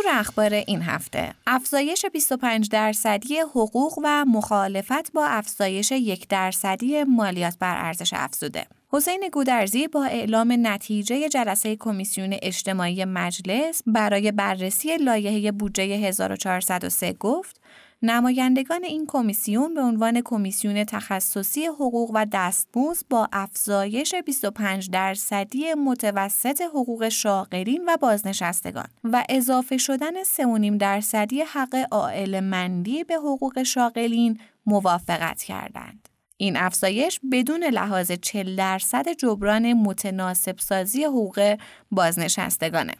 مرور اخبار این هفته. افزایش 25 درصدی حقوق و مخالفت با افزایش یک درصدی مالیات بر ارزش افزوده. حسین گودرزی با اعلام نتیجه جلسه کمیسیون اجتماعی مجلس برای بررسی لایحه بودجه 1403 گفت نمایندگان این کمیسیون به عنوان کمیسیون تخصصی حقوق و دستمزد با افزایش 25 درصدی متوسط حقوق شاغلین و بازنشستگان و اضافه شدن 3.5 درصدی حق عائل مندی به حقوق شاغلین موافقت کردند. این افزایش بدون لحاظ 40 درصد جبران متناسب سازی حقوق بازنشستگانه.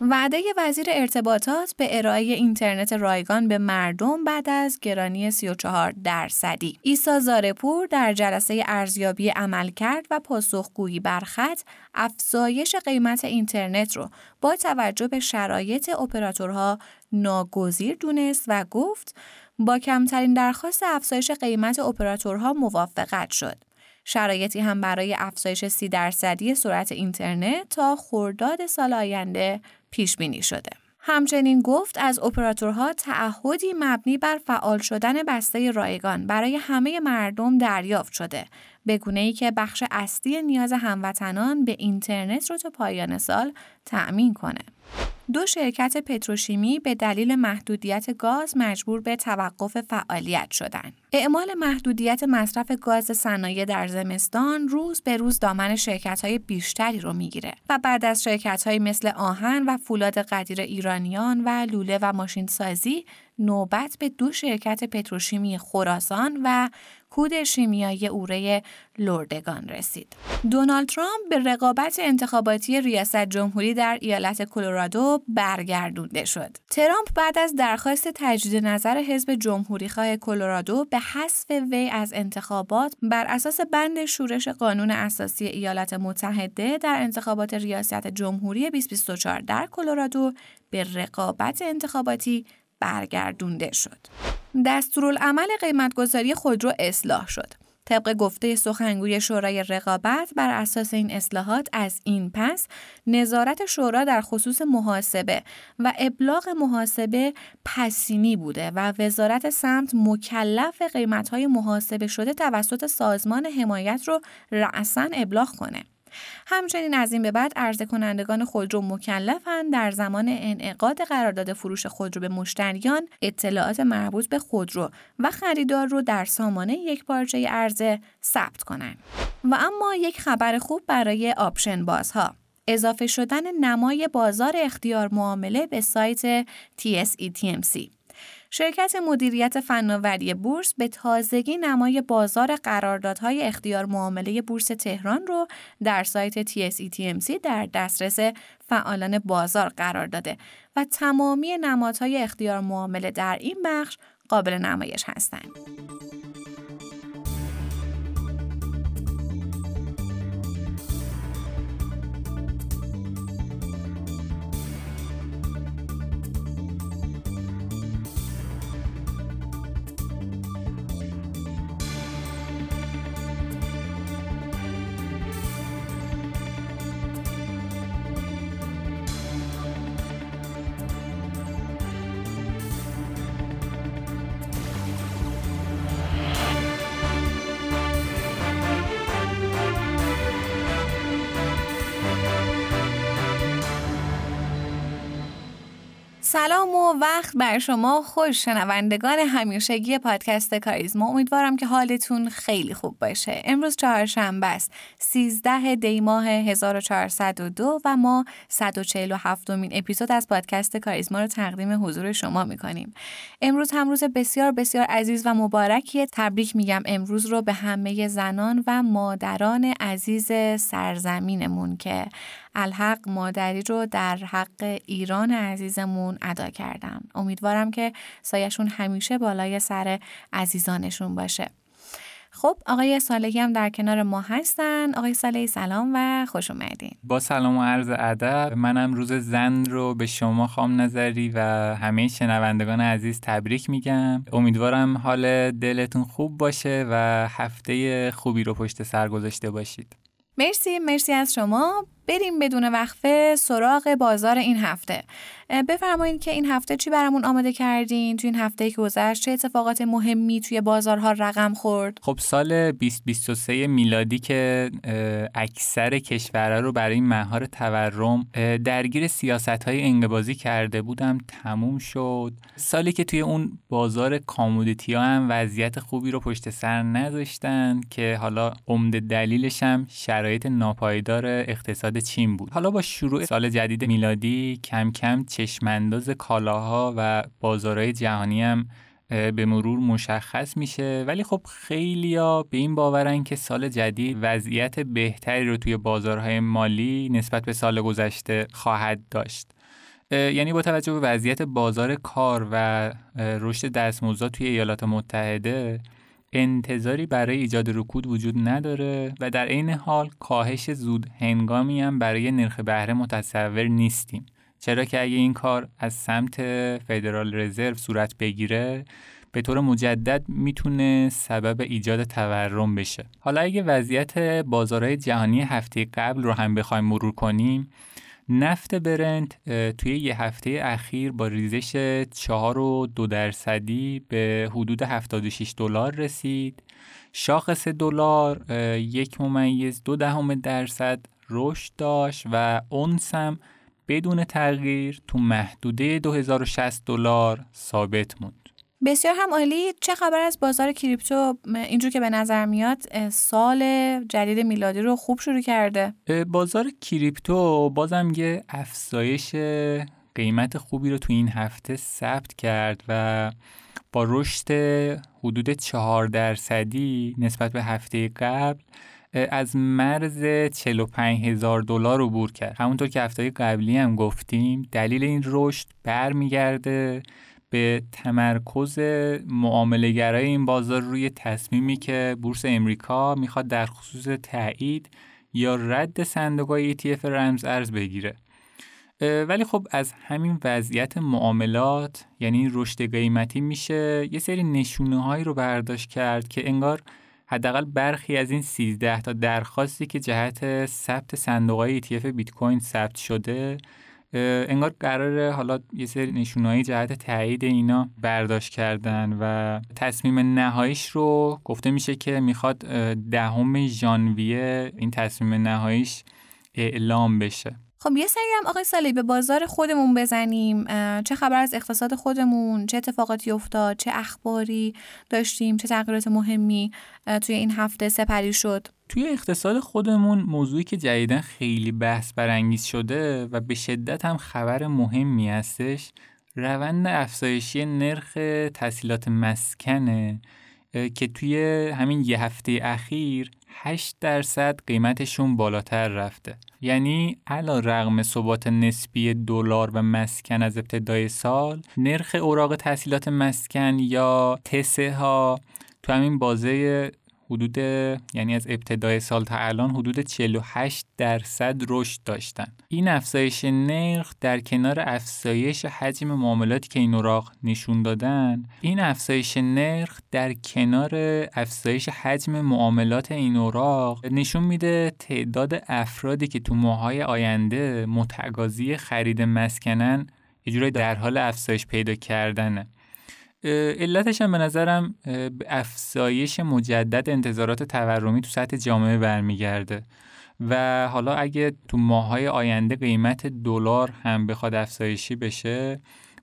وعده وزیر ارتباطات به ارائه اینترنت رایگان به مردم بعد از گرانی 34 درصدی. ایسا زارپور در جلسه ارزیابی عمل کرد و پاسخگویی بر خط افزایش قیمت اینترنت رو با توجه به شرایط اپراتورها ناگزیر دونست و گفت با کمترین درخواست افزایش قیمت اپراتورها موافقت شد. شرایطی هم برای افزایش سی درصدی سرعت اینترنت تا خرداد سال آینده پیش بینی شده. همچنین گفت از اپراتورها تعهدی مبنی بر فعال شدن بسته رایگان برای همه مردم دریافت شده به گونه ای که بخش اصلی نیاز هموطنان به اینترنت رو تا پایان سال تأمین کنه. دو شرکت پتروشیمی به دلیل محدودیت گاز مجبور به توقف فعالیت شدند. اعمال محدودیت مصرف گاز صنایع در زمستان روز به روز دامن شرکت های بیشتری رو می‌گیره و بعد از شرکت های مثل آهن و فولاد قدیر ایرانیان و لوله و ماشین سازی نوبت به دو شرکت پتروشیمی خراسان و کود شیمیایی اوره لردگان رسید. دونالد ترامپ به رقابت انتخاباتی ریاست جمهوری در ایالت کلرادو برگردونده شد. ترامپ بعد از درخواست تجدید نظر حزب جمهوریخواه کلرادو به حذف وی از انتخابات بر اساس بند شورش قانون اساسی ایالات متحده در انتخابات ریاست جمهوری 2024 در کلرادو به رقابت انتخاباتی برگردونده شد. دستورالعمل قیمتگذاری خودرو اصلاح شد. طبق گفته سخنگوی شورای رقابت بر اساس این اصلاحات از این پس نظارت شورا در خصوص محاسبه و ابلاغ محاسبه پسینی بوده و وزارت سمت مکلف قیمتهای محاسبه شده توسط سازمان حمایت رو رأسا ابلاغ کنه. همچنین از این به بعد عرضه کنندگان خودرو مکلفند در زمان انعقاد قرارداد فروش خودرو به مشتریان اطلاعات مربوط به خودرو و خریدار رو در سامانه یک پارچه عرضه ثبت کنند. و اما یک خبر خوب برای option بازها اضافه شدن نمای بازار اختیار معامله به سایت TSETMC شرکت مدیریت فناوری بورس به تازگی نمای بازار قراردادهای اختیار معامله بورس تهران رو در سایت TSETMC در دسترس فعالان بازار قرار داده و تمامی نمادهای اختیار معامله در این بخش قابل نمایش هستند. سلام و وقت بر شما. خوش شنوندگان همیشگی پادکست کاریزما. امیدوارم که حالتون خیلی خوب باشه. امروز چهارشنبه است 13 دی ماه 1402 و ما 147 مین اپیزود از پادکست کاریزما رو تقدیم حضور شما می‌کنیم. امروز هم روز بسیار بسیار عزیز و مبارکیه. تبریک میگم امروز رو به همه زنان و مادران عزیز سرزمینمون که الحق مادری رو در حق ایران عزیزمون ادا کردن امیدوارم که سایشون همیشه بالای سر عزیزانشون باشه. خب آقای صالحی هم در کنار ما هستن. آقای صالحی سلام و خوش اومدین. با سلام و عرض ادب منم روز زن رو به شما خام نظری و همه شنوندگان عزیز تبریک میگم. امیدوارم حال دلتون خوب باشه و هفته خوبی رو پشت سر گذاشته باشید. مرسی مرسی از شما. بریم بدون وقفه سراغ بازار این هفته. بفرمایید که این هفته چی برامون آماده کردین؟ تو این هفته که گذشت چه اتفاقات مهمی توی بازارها رقم خورد؟ خب سال 2023 میلادی که اکثر کشورها رو برای مهار تورم درگیر سیاست های انقبازی کرده بودم تموم شد. سالی که توی اون بازار کامودیتی ها هم وضعیت خوبی رو پشت سر نداشتن که حالا عمده دلیلش هم شرایط ناپایدار اقتصاد چین بود. حالا با شروع سال جدید میلادی کم کم چشمانداز کالاها و بازارهای جهانی هم به مرور مشخص میشه. ولی خب خیلیا به این باورن که سال جدید وضعیت بهتری رو توی بازارهای مالی نسبت به سال گذشته خواهد داشت. یعنی با توجه به وضعیت بازار کار و رشد دستمزدها توی ایالات متحده انتظاری برای ایجاد رکود وجود نداره و در عین حال کاهش زود هنگامی هم برای نرخ بهره متصور نیستیم. چرا که اگه این کار از سمت فدرال رزرو صورت بگیره به طور مجدد می‌تونه سبب ایجاد تورم بشه. حالا اگه وضعیت بازارهای جهانی هفته قبل رو هم بخوایم مرور کنیم نفت برنت توی یه هفته اخیر با ریزش 4 و دو درصدی به حدود 76 دلار رسید شاخص دلار یک ممیز دو دهم درصد رشد داشت و اونس هم بدون تغییر تو محدوده 2060 دلار ثابت موند. بسیار هم عالی. چه خبر از بازار کریپتو؟ اینجور که به نظر میاد سال جدید میلادی رو خوب شروع کرده. بازار کریپتو بازم یه افزایش قیمت خوبی رو تو این هفته ثبت کرد و با رشد حدود 4 درصدی نسبت به هفته قبل از مرز 45 هزار دلار عبور کرد. همونطور که هفته قبلی هم گفتیم دلیل این رشد برمیگرده. به تمرکز معاملهگرای این بازار روی تصمیمی که بورس امریکا می‌خواد در خصوص تایید یا رد صندوق ETF رمز ارز بگیره. ولی خب از همین وضعیت معاملات یعنی رشد قیمتی میشه یه سری نشونه هایی رو برداشت کرد که انگار حداقل برخی از این 13 تا درخواستی که جهت ثبت صندوق های ETF بیت کوین ثبت شده انگار قراره حالا یه سری نشونایی جهت تایید اینا برداشت کردن و تصمیم نهاییش رو گفته میشه که می‌خواد دهم ژانویه این تصمیم نهاییش اعلام بشه. خب یه سری هم آقای سالی به بازار خودمون بزنیم. چه خبر از اقتصاد خودمون؟ چه اتفاقاتی افتاد؟ چه اخباری داشتیم؟ چه تغییرات مهمی توی این هفته سپری شد؟ توی اقتصاد خودمون موضوعی که جدیدا خیلی بحث برانگیز شده و به شدت هم خبر مهمی هستش روند افزایشی نرخ تحصیلات مسکنه که توی همین یه هفته اخیر 8 درصد قیمتشون بالاتر رفته. یعنی علا رغم ثبات نسبی دلار و مسکن از ابتدای سال نرخ اوراق تحصیلات مسکن یا تسه ها تو همین بازه حدود یعنی از ابتدای سال تا الان حدود 48 درصد رشد داشتن. این افزایش نرخ در کنار افزایش حجم معاملاتی که این اوراق نشون دادن این افزایش نرخ در کنار افزایش حجم معاملات این اوراق نشون میده تعداد افرادی که تو ماهای آینده متقاضی خرید مسکنن یه در حال افزایش پیدا کردنه. علتش هم به نظرم به افزایش مجدد انتظارات تورمی تو سطح جامعه برمیگرده. و حالا اگه تو ماهای آینده قیمت دلار هم بخواد افزایشی بشه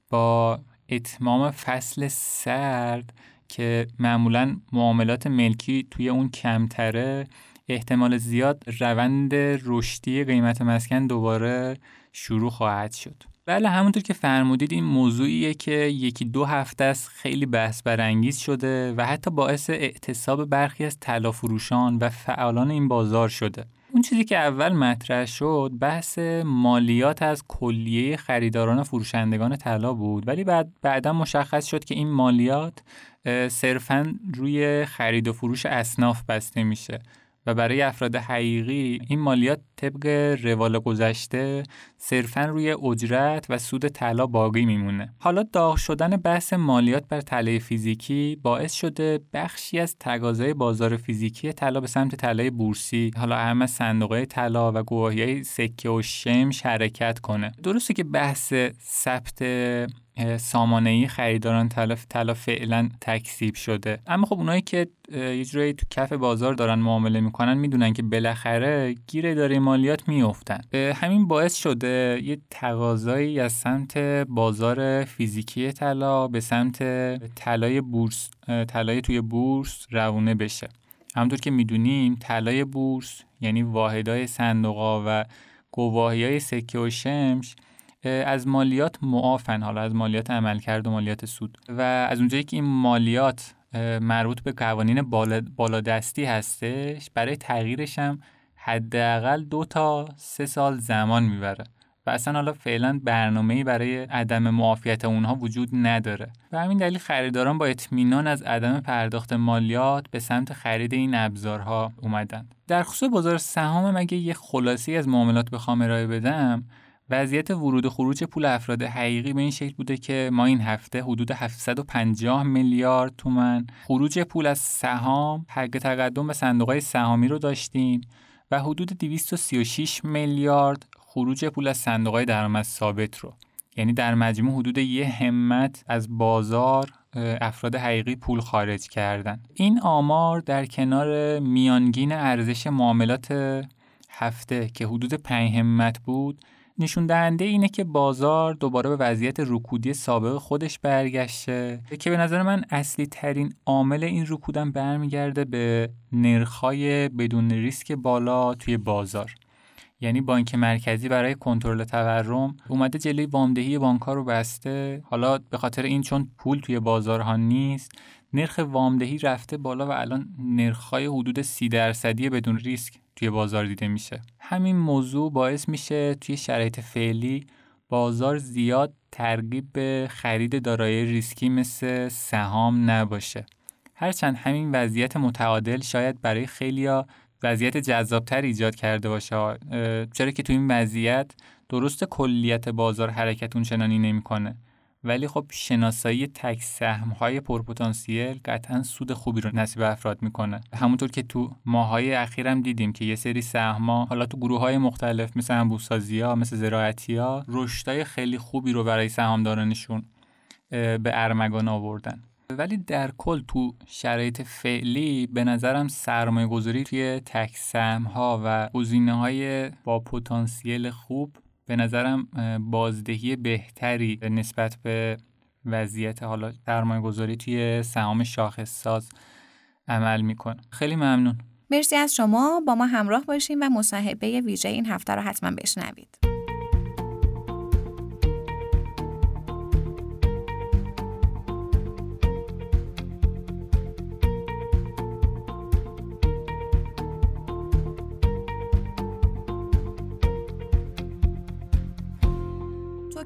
با اتمام فصل سرد که معمولا معاملات ملکی توی اون کمتره احتمال زیاد روند رشدی قیمت مسکن دوباره شروع خواهد شد. بله همونطور که فرمودید این موضوعیه که یکی دو هفته است خیلی بحث برانگیز شده و حتی باعث اعتصاب برخی از طلا و فعالان این بازار شده. اون چیزی که اول مطرح شد بحث مالیات از کلیه خریداران و فروشندگان طلا بود ولی بعد بعدا مشخص شد که این مالیات صرفا روی خرید و فروش اصناف بسته میشه. و برای افراد حقیقی این مالیات طبق روال گذشته صرفا روی اجرت و سود طلا باقی میمونه. حالا داغ شدن بحث مالیات بر طلای فیزیکی باعث شده بخشی از تقاضای بازار فیزیکی طلا به سمت طلای بورسی حالا اهم از صندوقهای طلا و گواهی سکه و شمش حرکت کنه. درسته که بحث ثبت ای خریداران طلا فعلا تکسیب شده. اما خب اونایی که یه جورایی تو کف بازار دارن معامله می‌کنن می‌دونن که بالاخره گیر اداره مالیات میافتن. همین باعث شده یه تقاضایی از سمت بازار فیزیکی طلا به سمت طلای بورس طلای توی بورس روونه بشه. همونطور که می‌دونیم طلای بورس یعنی واحدهای صندوقا و گواهی های سکه و شمش از مالیات معافن حالا از مالیات عملکرد و مالیات سود. و از اونجایی که این مالیات مربوط به قوانین بالادستی هستش برای تغییرش هم حداقل دو تا سه سال زمان می‌بره. و اصلا حالا فعلا برنامه‌ای برای عدم معافیت اونها وجود نداره. و همین دلیل خریداران با اطمینان از عدم پرداخت مالیات به سمت خرید این ابزارها اومدند. در خصوص بازار سهام مگه یه خلاصی از معاملات بخوام ارائه بدم وضعیت ورود و خروج پول افراد حقیقی به این شکل بوده که ما این هفته حدود 750 میلیارد تومن خروج پول از سهام حق تقدم به صندوق سهامی رو داشتیم و حدود 236 میلیارد خروج پول از صندوق درآمد ثابت رو. یعنی در مجموع حدود یه همت از بازار افراد حقیقی پول خارج کردن. این آمار در کنار میانگین ارزش معاملات هفته که حدود 5 همت بود نشون دهنده اینه که بازار دوباره به وضعیت رکودی سابق خودش برگشته که به نظر من اصلی ترین عامل این رکودم برمیگرده به نرخ‌های بدون ریسک بالا توی بازار. یعنی بانک مرکزی برای کنترل تورم اومده جلوی وامدهی بانک‌ها رو بسته. حالا به خاطر این چون پول توی بازارها نیست نرخ وامدهی رفته بالا و الان نرخ‌های حدود سی درصدی بدون ریسک توی بازار دیده میشه. همین موضوع باعث میشه توی شرایط فعلی بازار زیاد ترغیب به خرید دارایی ریسکی مثل سهام نباشه. هرچند همین وضعیت متعادل شاید برای خیلیا وضعیت جذابتر ایجاد کرده باشه چرا که تو این وضعیت درست کلیت بازار حرکتون چنانی نمی‌کنه. ولی خب شناسایی تک سهم های پرپتانسیل قطعا سود خوبی رو نصیب افراد می‌کنه. همونطور که تو ماهای اخیرم دیدیم که یه سری سهم حالا تو گروه های مختلف مثل انبوسازی ها مثل زراعتی ها رشدای خیلی خوبی رو برای سهامدارانشون به ارمگان آوردن. ولی در کل تو شرایط فعلی به نظرم سرمایه گذاری توی تک سهم ها و گزینه های با پتانسیل خوب به نظرم بازدهی بهتری نسبت به وضعیت حالا سرمایه گذاری توی سهام شاخص ساز عمل می‌کنه. خیلی ممنون. مرسی از شما. با ما همراه باشین و مصاحبه ویژه این هفته رو حتما بشنوید.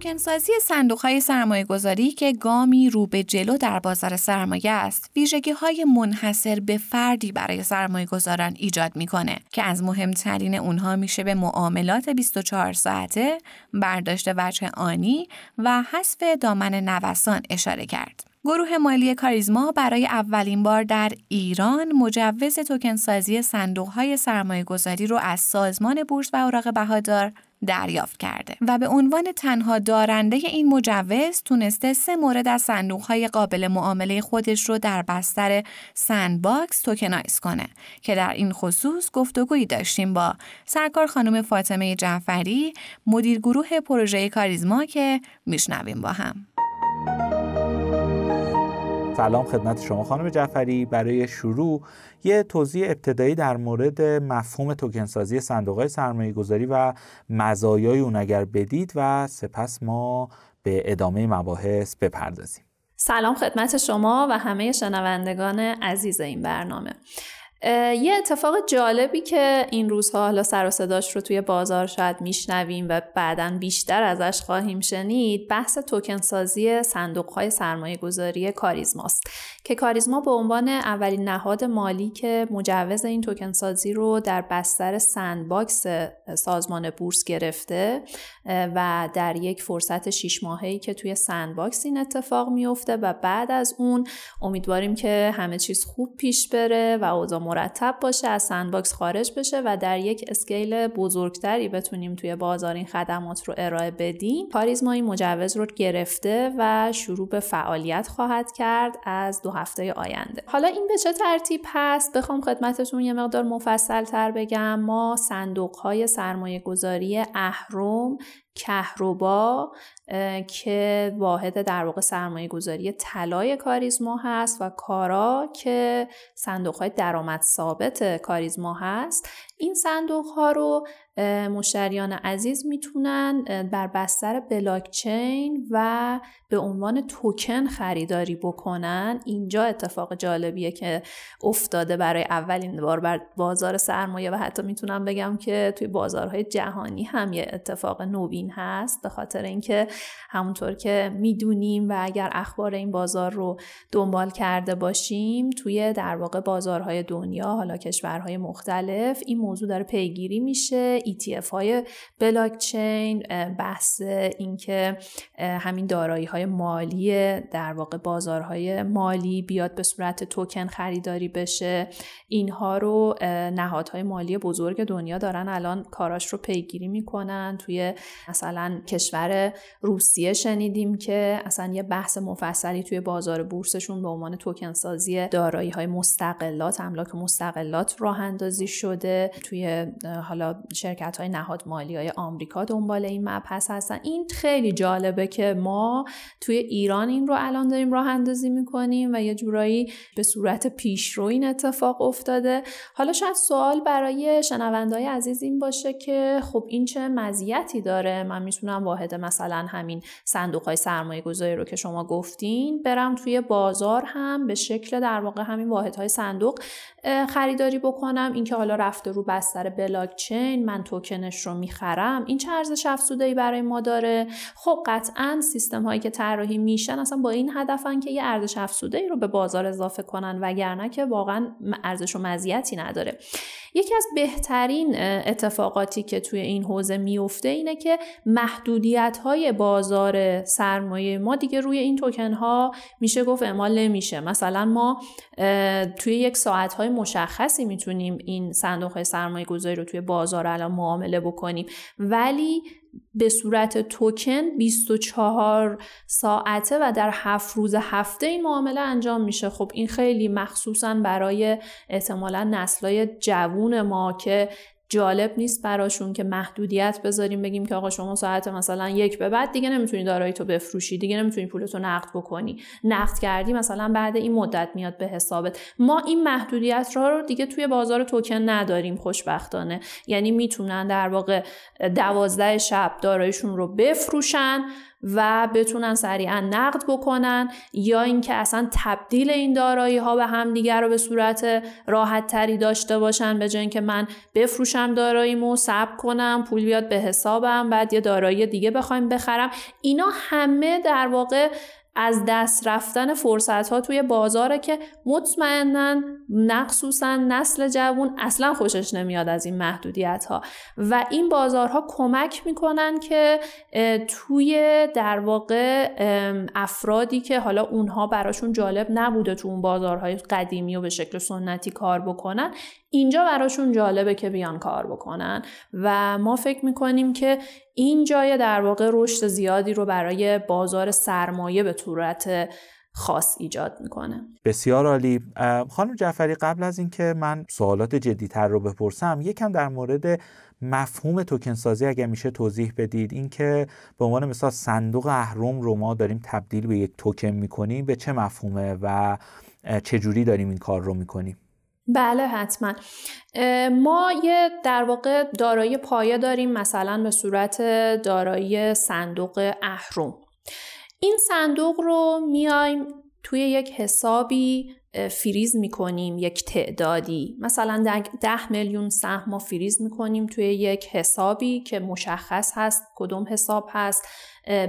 توکنسازی صندوق های سرمایه گذاری که گامی رو به جلو در بازار سرمایه است ویژگی های منحصر به فردی برای سرمایه گذاران ایجاد می‌کنه که از مهمترین اونها میشه به معاملات 24 ساعته برداشت وجه آنی و حذف دامن نوسان اشاره کرد. گروه مالی کاریزما برای اولین بار در ایران مجوز توکنسازی صندوق های سرمایه گذاری رو از سازمان بورس و اوراق بهادار دریافت کرده و به عنوان تنها دارنده این مجوز تونسته سه مورد از صندوق های قابل معامله خودش رو در بستر sandbox tokenize کنه که در این خصوص گفتگویی داشتیم با سرکار خانم فاطمه جعفری مدیر گروه پروژه کاریزما که میشنویم با هم. سلام خدمت شما خانم جعفری. برای شروع یه توضیح ابتدایی در مورد مفهوم توکنسازی صندوق های سرمایه گذاری و مزایای اون اگر بدید و سپس ما به ادامه مباحث بپردازیم. سلام خدمت شما و همه شنوندگان عزیز این برنامه. یه اتفاق جالبی که این روزها حالا سر و صداش رو توی بازار شاید میشنویم و بعدا بیشتر ازش خواهیم شنید بحث توکن سازی صندوق های سرمایه گذاری کاریزماست که کاریزما به عنوان اولین نهاد مالی که مجوز این توکن سازی رو در بستر sandbox سازمان بورس گرفته و در یک فرصت شیش ماهه‌ای که توی sandbox این اتفاق میفته و بعد از اون امیدواریم که همه چیز خوب پیش بره و اوضاع مرتب باشه از sandbox خارج بشه و در یک scale بزرگتری بتونیم توی بازار این خدمات رو ارائه بدیم. کاریزما این مجوز رو گرفته و شروع به فعالیت خواهد کرد از دو هفته آینده. حالا این به چه ترتیب هست؟ بخوام خدمتتون یه مقدار مفصل تر بگم. ما صندوق های سرمایه گذاری اهرم کهربا که واحد در واقع سرمایه گذاری طلای کاریزما هست و کارا که صندوق های درآمد ثابت کاریزما هست. این صندوق ها رو مشتریان عزیز می‌تونن بر بستر بلاکچین و به عنوان توکن خریداری بکنن. اینجا اتفاق جالبیه که افتاده برای اولین بار بر بازار سرمایه و حتی می‌تونم بگم که توی بازارهای جهانی هم یه اتفاق نوین هست به خاطر اینکه همونطور که می‌دونیم و اگر اخبار این بازار رو دنبال کرده باشیم توی در واقع بازارهای دنیا حالا کشورهای مختلف این موضوع داره پیگیری میشه. ETF های بلاکچین بحث اینکه همین دارایی های مالی در واقع بازارهای مالی بیاد به صورت توکن خریداری بشه. اینها رو نهادهای مالی بزرگ دنیا دارن الان کاراش رو پیگیری می‌کنن. توی مثلا کشور روسیه شنیدیم که اصلا یه بحث مفصلی توی بازار بورسشون به عنوان توکن سازی دارایی های مستقلات املاک مستقلات راه اندازی شده. توی حالا شرکت های نهاد مالی های آمریکا دنبال این مبحث هستن. این خیلی جالبه که ما توی ایران این رو الان داریم راه اندازی می‌کنیم و یه جورایی به صورت پیشرو این اتفاق افتاده. حالا شاید سوال برای شنوندای عزیز این باشه که خب این چه مزیتی داره؟ من می‌تونم واحد مثلا همین صندوق های سرمایه گذاری رو که شما گفتین برم توی بازار هم به شکل در واقع همین واحد های صندوق خریداری بکنم اینکه حالا رفته رو بستر بلاک چین من توکنش رو می‌خرم. این چه ارزش افزوده ای برای ما داره؟ خب قطعا سیستم هایی که طراحی میشن اصلا با این هدفن که یه ارزش افزوده رو به بازار اضافه کنن وگرنه که واقعا ارزش و مزیتی نداره. یکی از بهترین اتفاقاتی که توی این حوزه میفته اینه که محدودیت های بازار سرمایه ما دیگه روی این توکن ها میشه گفت اعمال نمیشه. مثلا ما توی یک ساعت های مشخصی می‌تونیم این صندوق های سرمایه گذاری رو توی بازار الان معامله بکنیم. ولی به صورت توکن 24 ساعته و در هفت روز هفته این معامله انجام میشه. خب این خیلی مخصوصا برای احتمالا نسلای جوون ما که جالب نیست براشون که محدودیت بذاریم بگیم که آقا شما ساعت مثلا یک به بعد دیگه نمی‌تونی دارایی تو بفروشی دیگه نمی‌تونی پولتو نقد بکنی. نقد کردی مثلا بعد این مدت میاد به حسابت. ما این محدودیت را رو دیگه توی بازار توکن نداریم خوشبختانه. یعنی می‌تونن در واقع دوازده شب داراییشون رو بفروشن. و بتونن سریعا نقد بکنن یا اینکه اصلا تبدیل این دارایی ها به همدیگر رو به صورت راحت تری داشته باشن به جای اینکه من بفروشم داراییمو ثبت کنم پول بیاد به حسابم بعد یه دارایی دیگه بخوایم بخرم. اینا همه در واقع از دست رفتن فرصت ها توی بازاره که مطمئنا مخصوصا نسل جوون اصلا خوشش نمیاد از این محدودیت ها و این بازارها کمک می‌کنن که توی در واقع افرادی که حالا اونها براشون جالب نبوده تو اون بازارهای قدیمی و به شکل سنتی کار بکنن اینجا براشون جالبه که بیان کار بکنن. و ما فکر می‌کنیم که این جای در واقع رشد زیادی رو برای بازار سرمایه به صورت خاص ایجاد می‌کنه. بسیار عالی. خانم جعفری قبل از اینکه من سوالات جدیتر رو بپرسم یکم در مورد مفهوم توکن سازی اگر میشه توضیح بدید. اینکه به عنوان مثال صندوق اهرم رو ما داریم تبدیل به یک توکن می‌کنیم به چه مفهومه و چه داریم این کار رو می‌کنیم؟ بله حتما. ما یه در واقع دارایی پایه داریم مثلا به صورت دارایی صندوق اهرم. این صندوق رو میایم توی یک حسابی فریز می‌کنیم یک تعدادی. مثلا ده میلیون سهم ما فریز می‌کنیم توی یک حسابی که مشخص هست کدوم حساب هست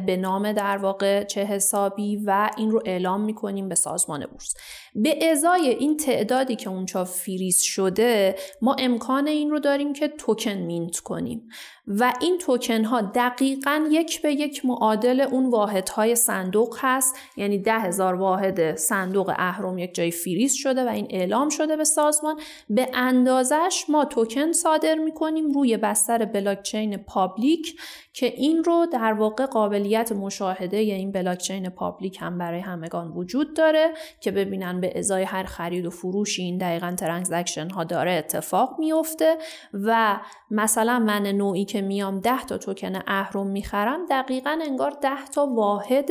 به نام در واقع چه حسابی و این رو اعلام می‌کنیم به سازمان بورس. به ازای این تعدادی که اونجا فریز شده ما امکان این رو داریم که توکن mint کنیم. و این توکن ها دقیقا یک به یک معادل اون واحد های صندوق هست. یعنی ده هزار واحد صندوق اهرم یک جای فریز شده و این اعلام شده به سازمان به اندازش ما توکن صادر می‌کنیم روی بستر بلاکچین public که این رو در واقع قابلیت مشاهده یا این بلاکچین public هم برای همگان وجود داره که ببینن به ازای هر خرید و فروشی این دقیقا ترانزکشن ها داره اتفاق میفته و مثلا من نوعی که میام 10 تا توکن اهرم می‌خرم دقیقا انگار 10 تا واحد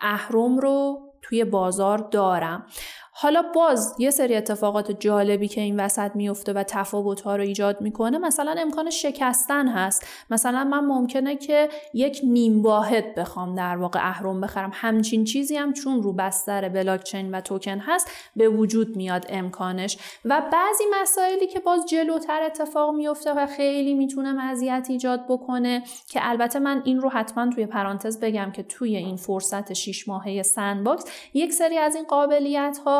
اهرم رو توی بازار دارم. حالا باز یه سری اتفاقات جالبی که این وسط میفته و تفاوت رو ایجاد می‌کنه مثلا امکان شکستن هست. مثلا من ممکنه که یک نیم واحد بخوام در واقع اهرم بخرم. همچین چیزی هم چون رو بستر بلاکچین و توکن هست به وجود میاد امکانش. و بعضی مسائلی که باز جلوتر اتفاق میفته و خیلی می‌تونه مزیت ایجاد بکنه که البته من این رو حتما توی پرانتز بگم که توی این فرصت 6 ماهه sandbox یک سری از این قابلیت ها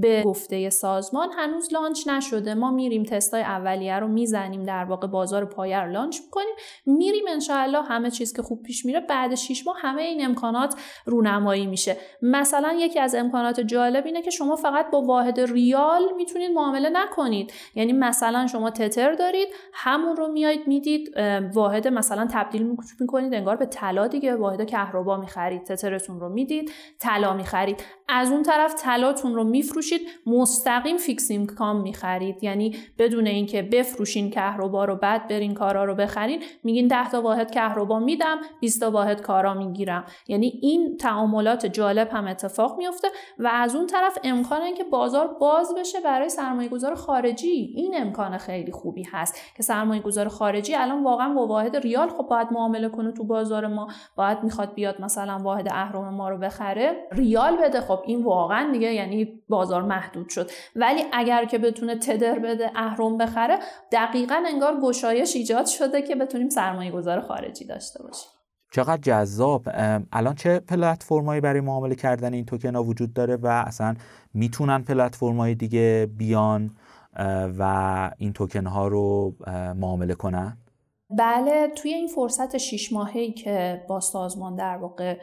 به گفته سازمان هنوز launch نشده. ما میریم تستای اولیه رو می‌زنیم در واقع بازار پایه رو launch می‌کنیم. میریم انشاءالله همه چیز که خوب پیش میره بعد 6 ماه همه این امکانات رونمایی میشه. مثلا یکی از امکانات جالب اینه که شما فقط با واحد ریال می‌تونید معامله نکنید. یعنی مثلا شما تتر دارید همون رو میایید می‌دید واحد مثلا تبدیل می‌کنید انگار به طلا دیگه واحد کهربا می‌خرید تترتون رو می‌دید طلا می‌خرید. از اون طرف طلاتون رو میفروشید. مستقیم فیکس اینکام می‌خرید. یعنی بدون اینکه بفروشین کهربا رو بعد برین کارا رو بخرین میگین 10 تا واحد کهربا میدم 20 تا واحد کارا می‌گیرم. یعنی این تعاملات جالب هم اتفاق میفته و از اون طرف امکان اینکه بازار باز بشه برای سرمایه گذار خارجی این امکان خیلی خوبی هست که سرمایه گذار خارجی الان واقعا با واحد ریال خب باید معامله کنه تو بازار ما. باید می‌خواد بیاد مثلا واحد اهرم ما رو بخره ریال بده. خب این واقعا دیگه یعنی بازار محدود شد. ولی اگر که بتونه تدر بده اهرم بخره دقیقا انگار گشایش ایجاد شده که بتونیم سرمایه گذار خارجی داشته باشیم. چقدر جذاب. الان چه پلتفرمایی برای معامله کردن این توکن ها وجود داره و اصلا می‌تونن پلتفرمای دیگه بیان و این توکن ها رو معامله کنن؟ بله توی این فرصت شیش ماهی که با سازمان در واقع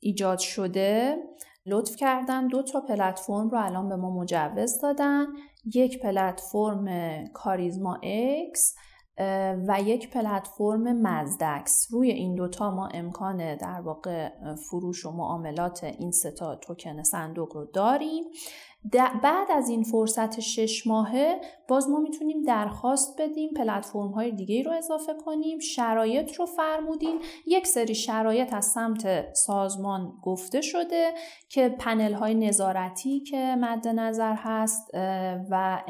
ایجاد شده لطف کردن. دو تا پلتفرم رو الان به ما مجوز دادن. یک پلتفرم کاریزما اکس و یک پلتفرم مزدکس. روی این دوتا ما امکان در واقع فروش و معاملات این ستا توکن صندوق رو داریم. بعد از این فرصت شش ماهه باز ما می‌تونیم درخواست بدیم پلتفرم های دیگه رو اضافه کنیم شرایط رو فرمودین یک سری شرایط از سمت سازمان گفته شده که پنل های نظارتی که مد نظر هست و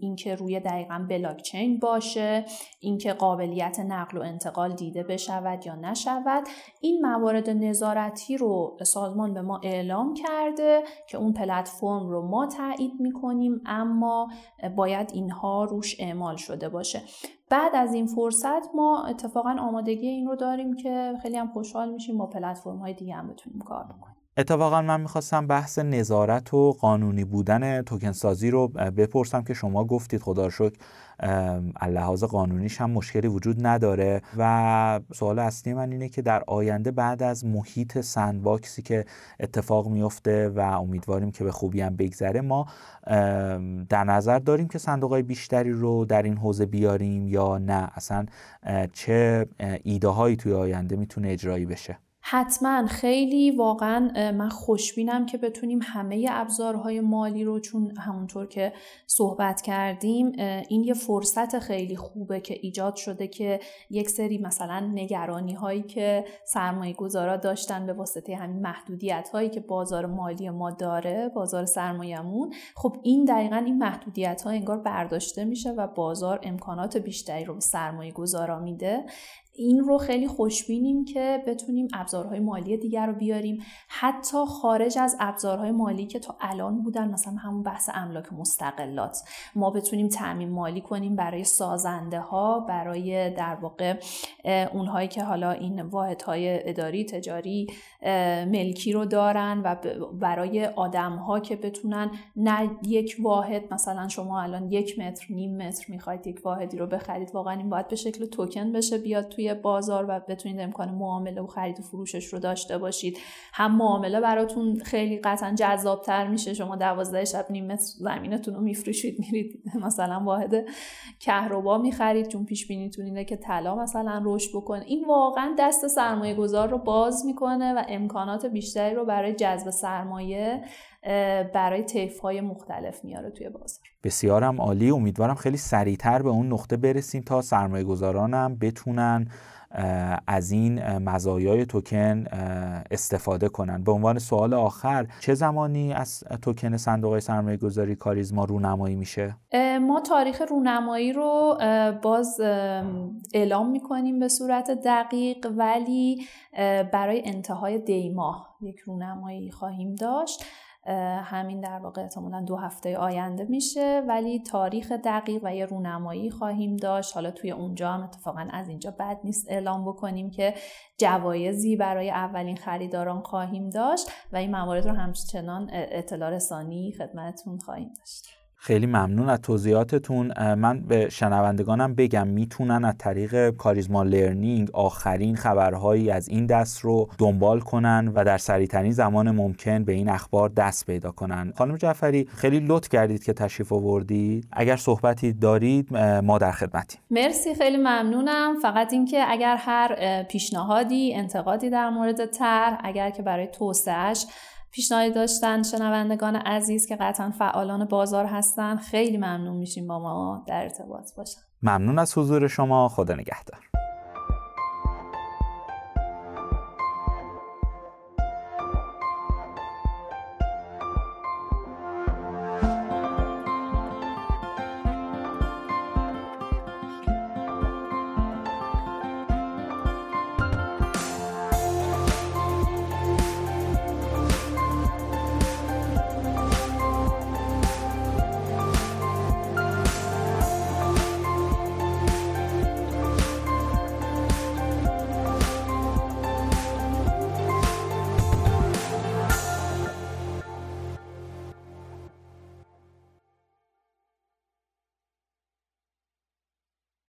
اینکه روی دقیقا بلاکچین باشه اینکه قابلیت نقل و انتقال دیده بشود یا نشود. این موارد نظارتی رو سازمان به ما اعلام کرده که اون پلتفرم رو ما تایید می‌کنیم اما باید اینها روش اعمال شده باشه. بعد از این فرصت ما اتفاقا آمادگی این رو داریم که خیلی هم خوشحال میشیم با پلتفرم های دیگه هم بتونیم کار بکنیم. اتفاقا من می‌خواستم بحث نظارت و قانونی بودن توکن سازی رو بپرسم که شما گفتید خدا شکر لحاظ قانونیش هم مشکلی وجود نداره. و سوال اصلی من اینه که در آینده بعد از محیط سندباکسی که اتفاق میفته و امیدواریم که به خوبی هم بگذره ما در نظر داریم که صندوق های بیشتری رو در این حوزه بیاریم یا نه؟ اصلا چه ایده هایی توی آینده می‌تونه اجرایی بشه؟ حتما خیلی واقعا من خوشبینم که بتونیم همه ابزارهای مالی رو چون همونطور که صحبت کردیم این یه فرصت خیلی خوبه که ایجاد شده که یک سری مثلا نگرانی هایی که سرمایه گذارا داشتن به واسطه همین محدودیت هایی که بازار مالی ما داره بازار سرمایهمون خب این دقیقا این محدودیت ها انگار برداشته میشه و بازار امکانات بیشتری رو به سرمایه گذارا میده. این رو خیلی خوشبینیم که بتونیم ابزارهای مالی دیگر رو بیاریم. حتی خارج از ابزارهای مالی که تا الان بودن مثلا همون بحث املاک مستقلات. ما بتونیم تعمین مالی کنیم برای سازنده ها برای در واقع اونهایی که حالا این واحدهای اداری تجاری ملکی رو دارن و برای آدم ها که بتونن نه یک واحد مثلا شما الان یک متر نیم متر می‌خواید یک واحدی رو بخرید واقعا این باید به شکل توکن بشه بیاد توی بازار و بتونید امکان معامله و خرید و فروشش رو داشته باشید. هم معامله براتون خیلی قطعا جذابتر میشه. شما دوازده شب نیم زمینتون رو میفروشید میرید مثلا واحد کهربا می‌خرید چون پیش بینیتون اینه که طلا مثلا رشد بکنه. این واقعا دست سرمایه گذار رو باز می‌کنه و امکانات بیشتری رو برای جذب سرمایه برای طیف های مختلف میاره توی بازار. بسیارم عالی. امیدوارم خیلی سریعتر به اون نقطه برسیم تا سرمایه گذارانم بتونن از این مزایای توکن استفاده کنن. به عنوان سوال آخر چه زمانی از توکن صندوق سرمایه گذاری کاریزما رونمایی میشه؟ ما تاریخ رونمایی رو باز اعلام می‌کنیم به صورت دقیق ولی برای انتهای دیماه یک رونمایی خواهیم داشت. همین در واقع احتمالا دو هفته آینده میشه. ولی تاریخ دقیق و یه رونمایی خواهیم داشت. حالا توی اونجا هم اتفاقا از اینجا بد نیست اعلام بکنیم که جوایزی برای اولین خریداران خواهیم داشت. و این موارد رو همچنان اطلاع رسانی خدمتتون خواهیم داشت. خیلی ممنون از توضیحاتتون. من به شنوندگانم بگم می‌تونن از طریق کاریزما لرنینگ آخرین خبرهایی از این دست رو دنبال کنن و در سریعترین زمان ممکن به این اخبار دست پیدا کنن. خانم جعفری خیلی لطف کردید که تشریف آوردید. اگر صحبتی دارید ما در خدمتیم. مرسی خیلی ممنونم. فقط اینکه اگر هر پیشنهادی انتقادی در مورد تر اگر که برای توسعهش پیشنهادی داشتن شنوندگان عزیز که قطعا فعالان بازار هستن. خیلی ممنون میشیم با ما در ارتباط باشن. ممنون از حضور شما. خدا نگهدار.